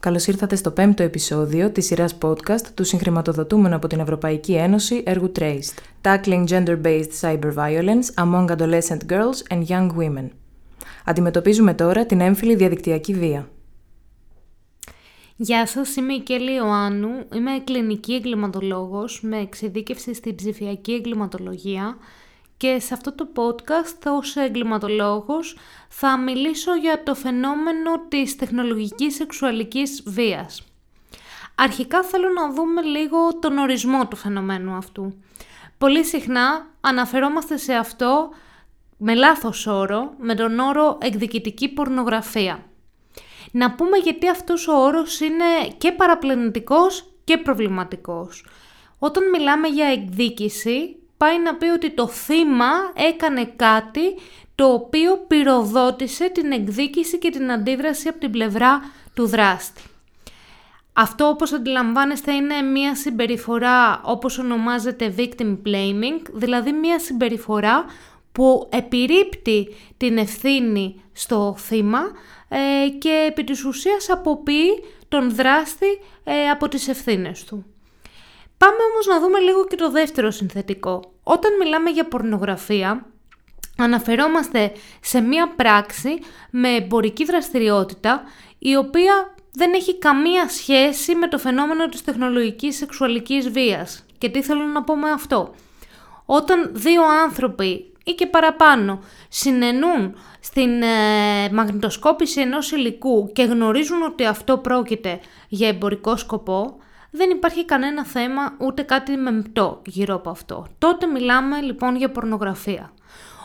Καλώς ήρθατε στο πέμπτο επεισόδιο της σειράς podcast του συγχρηματοδοτούμενου από την Ευρωπαϊκή Ένωση έργου Traced, Tackling Gender-Based Cyber Violence Among Adolescent Girls and Young Women. Αντιμετωπίζουμε τώρα την έμφυλη διαδικτυακή βία. Γεια σας, είμαι η Κέλλη Ιωάννου, είμαι κλινική εγκληματολόγος με εξειδίκευση στην ψηφιακή εγκληματολογία και σε αυτό το podcast ως εγκληματολόγος θα μιλήσω για το φαινόμενο της τεχνολογικής σεξουαλικής βίας. Αρχικά θέλω να δούμε λίγο τον ορισμό του φαινομένου αυτού. Πολύ συχνά αναφερόμαστε σε αυτό με λάθος όρο, με τον όρο εκδικητική πορνογραφία. Να πούμε γιατί αυτός ο όρος είναι και παραπλανητικός και προβληματικός. Όταν μιλάμε για εκδίκηση, πάει να πει ότι το θύμα έκανε κάτι το οποίο πυροδότησε την εκδίκηση και την αντίδραση από την πλευρά του δράστη. Αυτό όπως αντιλαμβάνεστε είναι μια συμπεριφορά όπως ονομάζεται victim blaming, δηλαδή μια συμπεριφορά που επιρρύπτει την ευθύνη στο θύμα ε, και επί της ουσίας αποποιεί τον δράστη ε, από τις ευθύνες του. Πάμε όμως να δούμε λίγο και το δεύτερο συνθετικό. Όταν μιλάμε για πορνογραφία, αναφερόμαστε σε μία πράξη με εμπορική δραστηριότητα, η οποία δεν έχει καμία σχέση με το φαινόμενο της τεχνολογικής σεξουαλικής βίας. Και τι θέλω να πω με αυτό; Όταν δύο άνθρωποι ή και παραπάνω συνενούν στην ε, μαγνητοσκόπηση ενός υλικού και γνωρίζουν ότι αυτό πρόκειται για εμπορικό σκοπό, δεν υπάρχει κανένα θέμα ούτε κάτι μεμπτό γύρω από αυτό. Τότε μιλάμε λοιπόν για πορνογραφία.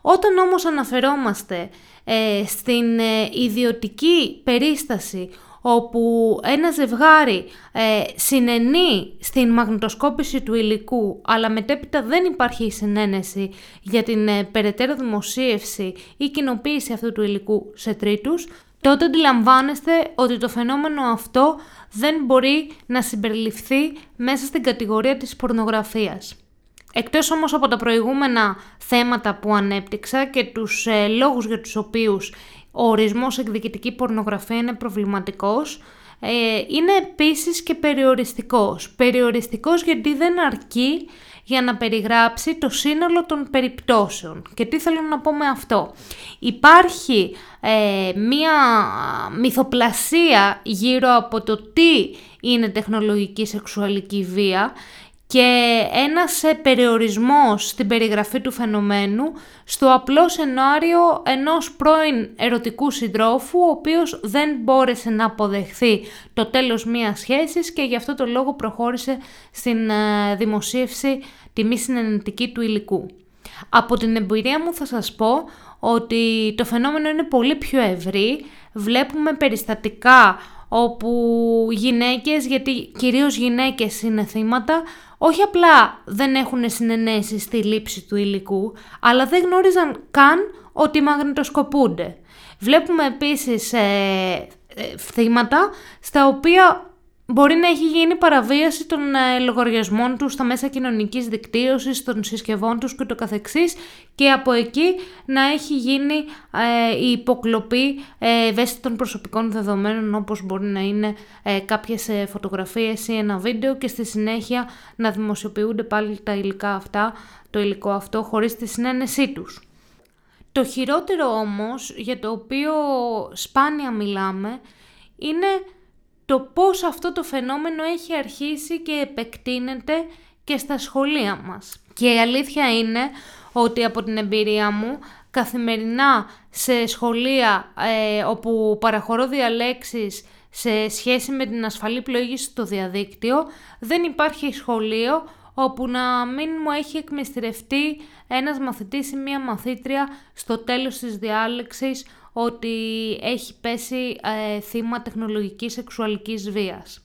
Όταν όμως αναφερόμαστε ε, στην ε, ιδιωτική περίσταση όπου ένα ζευγάρι ε, συνενεί στην μαγνητοσκόπηση του υλικού αλλά μετέπειτα δεν υπάρχει συνένεση για την ε, περαιτέρω δημοσίευση ή κοινοποίηση αυτού του υλικού σε τρίτους, τότε αντιλαμβάνεστε ότι το φαινόμενο αυτό δεν μπορεί να συμπεριληφθεί μέσα στην κατηγορία της πορνογραφίας. Εκτός όμως από τα προηγούμενα θέματα που ανέπτυξα και τους ε, λόγους για τους οποίους ο ορισμός εκδικητική πορνογραφία είναι προβληματικός, ε, είναι επίσης και περιοριστικός. Περιοριστικός γιατί δεν αρκεί για να περιγράψει το σύνολο των περιπτώσεων. Και τι θέλω να πω με αυτό. Υπάρχει ε, μία μυθοπλασία γύρω από το τι είναι τεχνολογική σεξουαλική βία και ένας ε, περιορισμός στην περιγραφή του φαινομένου στο απλό σενάριο ενός πρώην ερωτικού συντρόφου ο οποίος δεν μπόρεσε να αποδεχθεί το τέλος μιας σχέσης και γι' αυτό το λόγο προχώρησε στην ε, δημοσίευση τη μη συνενετική του υλικού. Από την εμπειρία μου θα σας πω ότι το φαινόμενο είναι πολύ πιο ευρύ, βλέπουμε περιστατικά όπου γυναίκες, γιατί κυρίως γυναίκες είναι θύματα, όχι απλά δεν έχουν συνενέσει στη λήψη του υλικού, αλλά δεν γνώριζαν καν ότι μαγνητοσκοπούνται. Βλέπουμε επίσης ε, ε, θύματα στα οποία Μπορεί να έχει γίνει παραβίαση των ε, λογαριασμών τους στα μέσα κοινωνικής δικτύωσης, των συσκευών τους και το καθεξής και από εκεί να έχει γίνει ε, η υποκλοπή ε, ευαίσθητων προσωπικών δεδομένων όπως μπορεί να είναι ε, κάποιες ε, φωτογραφίες ή ένα βίντεο και στη συνέχεια να δημοσιοποιούνται πάλι τα υλικά αυτά, το υλικό αυτό χωρίς τη συνένεσή τους. Το χειρότερο όμως για το οποίο σπάνια μιλάμε είναι το πώς αυτό το φαινόμενο έχει αρχίσει και επεκτείνεται και στα σχολεία μας. Και η αλήθεια είναι ότι από την εμπειρία μου καθημερινά σε σχολεία ε, όπου παραχωρώ διαλέξεις σε σχέση με την ασφαλή πλοήγηση στο διαδίκτυο δεν υπάρχει σχολείο όπου να μην μου έχει εκμυστηρευτεί ένας μαθητής ή μία μαθήτρια στο τέλος της διάλεξης ότι έχει πέσει ε, θύμα τεχνολογικής σεξουαλικής βίας.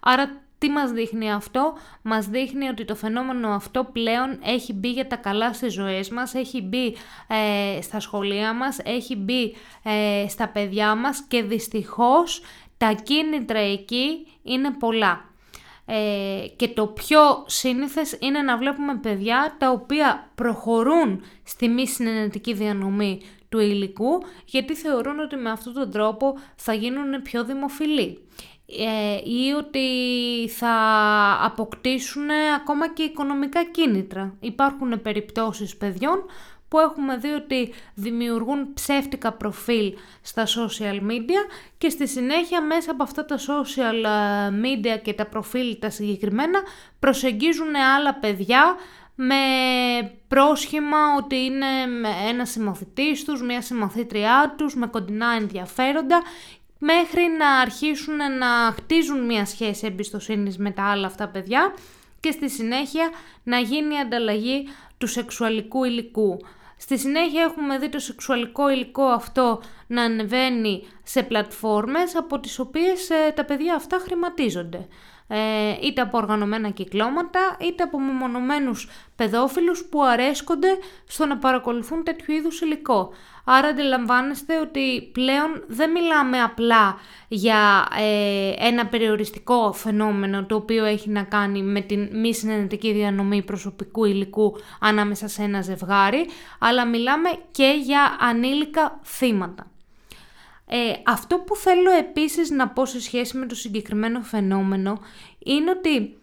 Άρα τι μας δείχνει αυτό, μας δείχνει ότι το φαινόμενο αυτό πλέον έχει μπει για τα καλά στις ζωές μας, έχει μπει ε, στα σχολεία μας, έχει μπει ε, στα παιδιά μας και δυστυχώς τα κίνητρα εκεί είναι πολλά. Ε, και το πιο σύνηθες είναι να βλέπουμε παιδιά τα οποία προχωρούν στη μη συνενετική διανομή του υλικού γιατί θεωρούν ότι με αυτόν τον τρόπο θα γίνουν πιο δημοφιλοί. ε, ή ότι θα αποκτήσουν ακόμα και οικονομικά κίνητρα. Υπάρχουν περιπτώσεις παιδιών που έχουμε δει ότι δημιουργούν ψεύτικα προφίλ στα social media και στη συνέχεια μέσα από αυτά τα social ε, media και τα προφίλ τα συγκεκριμένα προσεγγίζουν άλλα παιδιά με πρόσχημα ότι είναι ένας συμμαθητής τους, μια συμμαθήτριά τους, με κοντινά ενδιαφέροντα μέχρι να αρχίσουν να χτίζουν μια σχέση εμπιστοσύνης με τα άλλα αυτά παιδιά και στη συνέχεια να γίνει ανταλλαγή του σεξουαλικού υλικού. Στη συνέχεια έχουμε δει το σεξουαλικό υλικό αυτό να ανεβαίνει σε πλατφόρμες από τις οποίες ε, τα παιδιά αυτά χρηματίζονται. Ε, είτε από οργανωμένα κυκλώματα, είτε από μεμονωμένους παιδόφιλους που αρέσκονται στο να παρακολουθούν τέτοιου είδους υλικό. Άρα αντιλαμβάνεστε ότι πλέον δεν μιλάμε απλά για ε, ένα περιοριστικό φαινόμενο το οποίο έχει να κάνει με την μη συνενετική διανομή προσωπικού υλικού ανάμεσα σε ένα ζευγάρι, αλλά μιλάμε και για ανήλικα θύματα. Ε, αυτό που θέλω επίσης να πω σε σχέση με το συγκεκριμένο φαινόμενο είναι ότι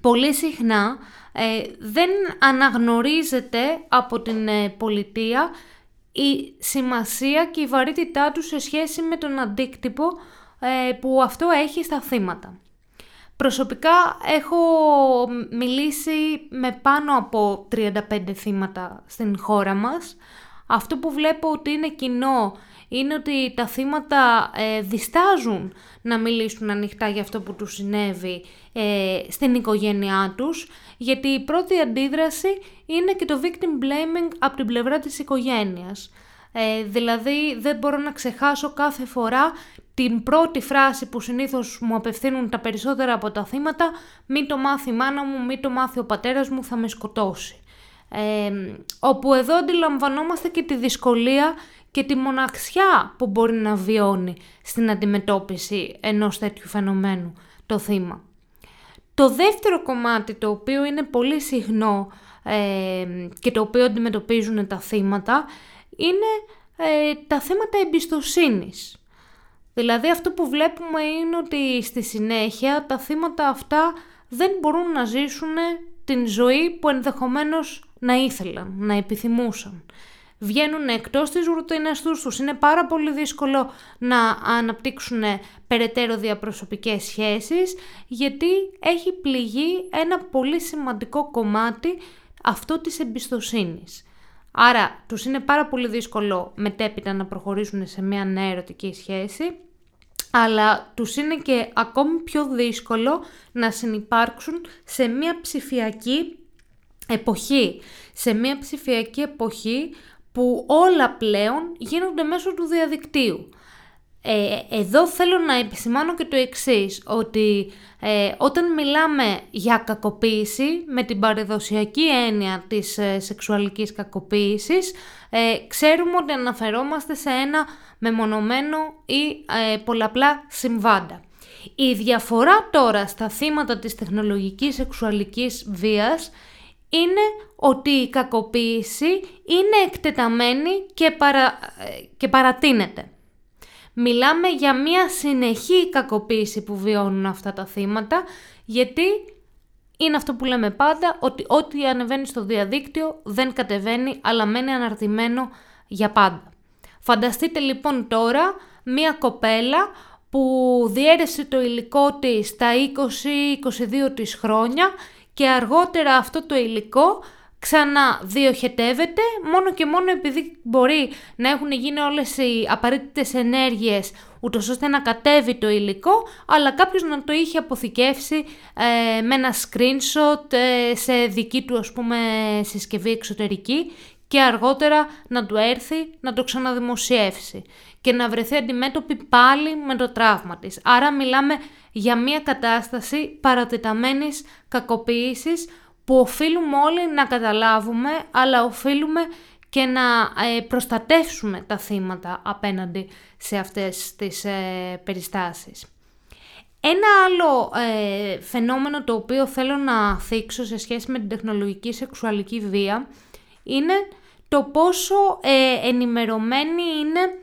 πολύ συχνά ε, δεν αναγνωρίζεται από την ε, πολιτεία η σημασία και η βαρύτητά τους σε σχέση με τον αντίκτυπο ε, που αυτό έχει στα θύματα. Προσωπικά έχω μιλήσει με πάνω από 35 θύματα στην χώρα μας. Αυτό που βλέπω ότι είναι κοινό είναι ότι τα θύματα ε, διστάζουν να μιλήσουν ανοιχτά για αυτό που τους συνέβη ε, στην οικογένειά τους, γιατί η πρώτη αντίδραση είναι και το victim blaming από την πλευρά της οικογένειας. Ε, δηλαδή δεν μπορώ να ξεχάσω κάθε φορά την πρώτη φράση που συνήθως μου απευθύνουν τα περισσότερα από τα θύματα «Μη το μάθει η μάνα μου, μη το μάθει ο πατέρας μου, θα με σκοτώσει». Ε, όπου εδώ αντιλαμβανόμαστε και τη δυσκολία και τη μοναξιά που μπορεί να βιώνει στην αντιμετώπιση ενός τέτοιου φαινομένου το θύμα. Το δεύτερο κομμάτι το οποίο είναι πολύ συχνό ε, και το οποίο αντιμετωπίζουν τα θύματα είναι ε, τα θέματα εμπιστοσύνης. Δηλαδή αυτό που βλέπουμε είναι ότι στη συνέχεια τα θύματα αυτά δεν μπορούν να ζήσουν την ζωή που ενδεχομένως να ήθελαν, να επιθυμούσαν βγαίνουν εκτός της ρουτίνας τους, τους είναι πάρα πολύ δύσκολο να αναπτύξουν περαιτέρω διαπροσωπικές σχέσεις, γιατί έχει πληγεί ένα πολύ σημαντικό κομμάτι αυτό της εμπιστοσύνης. Άρα τους είναι πάρα πολύ δύσκολο μετέπειτα να προχωρήσουν σε μια νέα ερωτική σχέση, αλλά τους είναι και ακόμη πιο δύσκολο να συνυπάρξουν σε μια ψηφιακή εποχή. Σε μια ψηφιακή εποχή που όλα πλέον γίνονται μέσω του διαδικτύου. Ε, εδώ θέλω να επισημάνω και το εξής, ότι ε, όταν μιλάμε για κακοποίηση, με την παρεδοσιακή έννοια της ε, σεξουαλικής κακοποίησης, ε, ξέρουμε ότι αναφερόμαστε σε ένα μεμονωμένο ή πολλαπλά συμβάντα. Η διαφορά τώρα στα θύματα της τεχνολογικής σεξουαλικής βίας είναι ότι η κακοποίηση είναι εκτεταμένη και, παρα... και παρατείνεται. Μιλάμε για μια συνεχή κακοποίηση που βιώνουν αυτά τα θύματα, γιατί είναι αυτό που λέμε πάντα, ότι ό,τι ανεβαίνει στο διαδίκτυο δεν κατεβαίνει, αλλά μένει αναρτημένο για πάντα. Φανταστείτε λοιπόν τώρα μια κοπέλα που διέρεσε το υλικό της στα 20-22 της χρόνια και αργότερα αυτό το υλικό ξαναδιοχετεύεται μόνο και μόνο επειδή μπορεί να έχουν γίνει όλες οι απαραίτητες ενέργειες ούτως ώστε να κατέβει το υλικό, αλλά κάποιος να το είχε αποθηκεύσει ε, με ένα screenshot ε, σε δική του ας πούμε συσκευή εξωτερική και αργότερα να του έρθει να το ξαναδημοσιεύσει και να βρεθεί αντιμέτωπη πάλι με το τραύμα της. Άρα μιλάμε για μια κατάσταση παρατεταμένης κακοποίησης που οφείλουμε όλοι να καταλάβουμε, αλλά οφείλουμε και να ε, προστατεύσουμε τα θύματα απέναντι σε αυτές τις ε, περιστάσεις. Ένα άλλο ε, φαινόμενο το οποίο θέλω να θίξω σε σχέση με την τεχνολογική σεξουαλική βία είναι το πόσο ενημερωμένοι είναι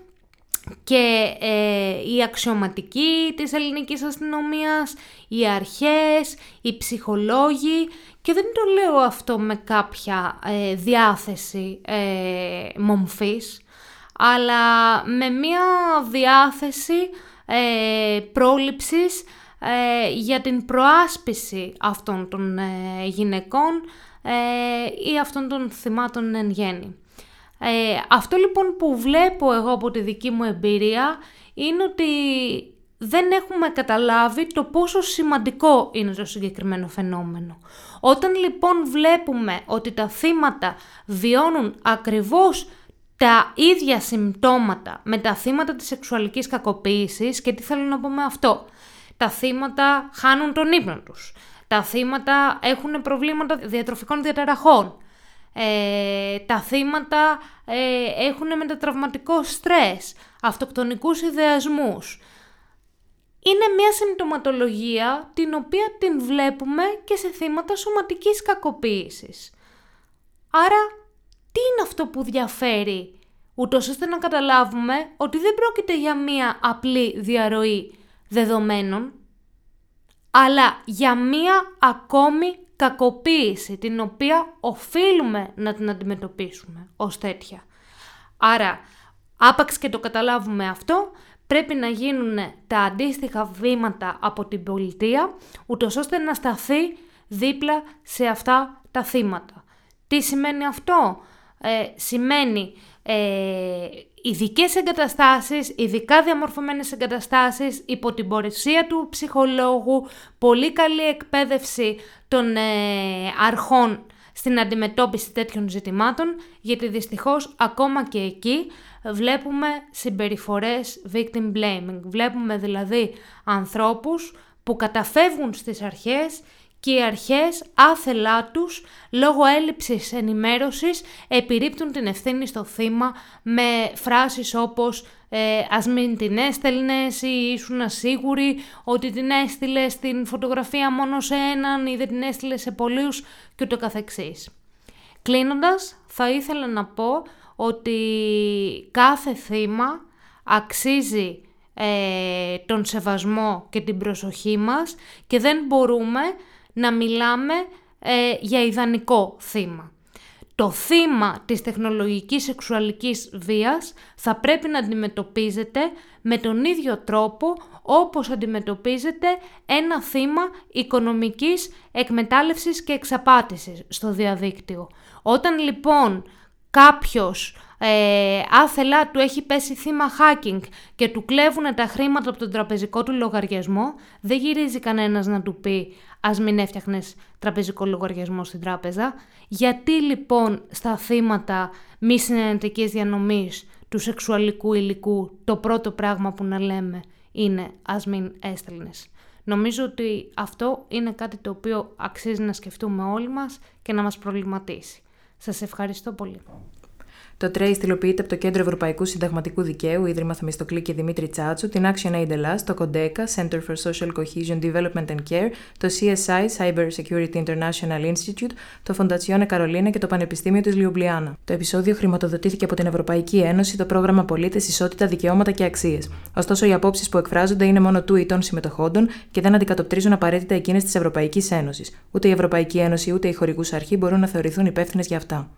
και ε, οι αξιωματικοί της ελληνικής αστυνομίας, οι αρχές, οι ψυχολόγοι και δεν το λέω αυτό με κάποια ε, διάθεση ε, μομφής, αλλά με μια διάθεση ε, πρόληψης ε, για την προάσπιση αυτών των ε, γυναικών ή αυτών των θυμάτων εν γέννη. Αυτό λοιπόν που βλέπω εγώ από τη δική μου εμπειρία είναι ότι δεν έχουμε καταλάβει το πόσο σημαντικό είναι το συγκεκριμένο φαινόμενο. Όταν λοιπόν βλέπουμε ότι τα θύματα βιώνουν ακριβώς τα ίδια συμπτώματα με τα θύματα της σεξουαλικής κακοποίησης και τι θέλω να πω με αυτό; Τα θύματα χάνουν τον ύπνο τους. Τα θύματα έχουν προβλήματα διατροφικών διαταραχών. Ε, τα θύματα ε, έχουν μετατραυματικό στρες, αυτοκτονικούς ιδεασμούς. Είναι μια συμπτωματολογία την οποία την βλέπουμε και σε θύματα σωματικής κακοποίησης. Άρα τι είναι αυτό που διαφέρει, ούτως ώστε να καταλάβουμε ότι δεν πρόκειται για μία απλή διαρροή δεδομένων, αλλά για μία ακόμη κακοποίηση, την οποία οφείλουμε να την αντιμετωπίσουμε ως τέτοια. Άρα, άπαξ και το καταλάβουμε αυτό, πρέπει να γίνουν τα αντίστοιχα βήματα από την πολιτεία, ούτως ώστε να σταθεί δίπλα σε αυτά τα θύματα. Τι σημαίνει αυτό; ε, σημαίνει ε, ειδικές εγκαταστάσεις, ειδικά διαμορφωμένες εγκαταστάσεις υπό την πορεσία του ψυχολόγου, πολύ καλή εκπαίδευση των ε, αρχών στην αντιμετώπιση τέτοιων ζητημάτων, γιατί δυστυχώς ακόμα και εκεί βλέπουμε συμπεριφορές victim blaming. Βλέπουμε δηλαδή ανθρώπους που καταφεύγουν στις αρχές και οι αρχές άθελά τους λόγω έλλειψης ενημέρωσης επιρρύπτουν την ευθύνη στο θύμα με φράσεις όπως ε, «ας μην την έστελνες» ή «ήσουν ασίγουροι ότι την έστειλες στην φωτογραφία μόνο σε έναν ή δεν την έστειλες σε πολλούς» και ούτω καθεξής. Κλείνοντας, θα ήθελα να πω ότι κάθε θύμα αξίζει ε, τον σεβασμό και την προσοχή μας και δεν μπορούμε να μιλάμε ε, για ιδανικό θύμα. Το θύμα της τεχνολογικής σεξουαλικής βίας θα πρέπει να αντιμετωπίζεται με τον ίδιο τρόπο όπως αντιμετωπίζεται ένα θύμα οικονομικής εκμετάλλευσης και εξαπάτησης στο διαδίκτυο. Όταν λοιπόν κάποιος ε, άθελά του έχει πέσει θύμα hacking και του κλέβουν τα χρήματα από τον τραπεζικό του λογαριασμό, δεν γυρίζει κανένας να του πει ας μην έφτιαχνες τραπεζικό λογαριασμό στην τράπεζα. Γιατί λοιπόν στα θύματα μη συνενετικής διανομής του σεξουαλικού υλικού το πρώτο πράγμα που να λέμε είναι ας μην έστελνες. Νομίζω ότι αυτό είναι κάτι το οποίο αξίζει να σκεφτούμε όλοι μας και να μας προβληματίσει. Σας ευχαριστώ πολύ. Το TRACE στυλοποιείται από το Κέντρο Ευρωπαϊκού Συνταγματικού Δικαίου, Ίδρυμα Θεμιστοκλή και Δημήτρη Τσάτσου, την Action Aid Ελλάς, το CODECA, Center for Social Cohesion Development and Care, το CSI, Cyber Security International Institute, το Fondazione Carolina και το Πανεπιστήμιο της Λιουμπλιάνα. Το επεισόδιο χρηματοδοτήθηκε από την Ευρωπαϊκή Ένωση, το πρόγραμμα Πολίτες, Ισότητα, Δικαιώματα και Αξίες. Ωστόσο, οι απόψεις που εκφράζονται είναι μόνο του ή των συμμετοχόντων και δεν αντικατοπτρίζουν απαραίτητα εκείνες της Ευρωπαϊκής Ένωσης. Ούτε η Ευρωπαϊκή Ένωση ούτε οι χορηγούς αρχή μπορούν να θεωρηθούν υπεύθυνες για αυτά.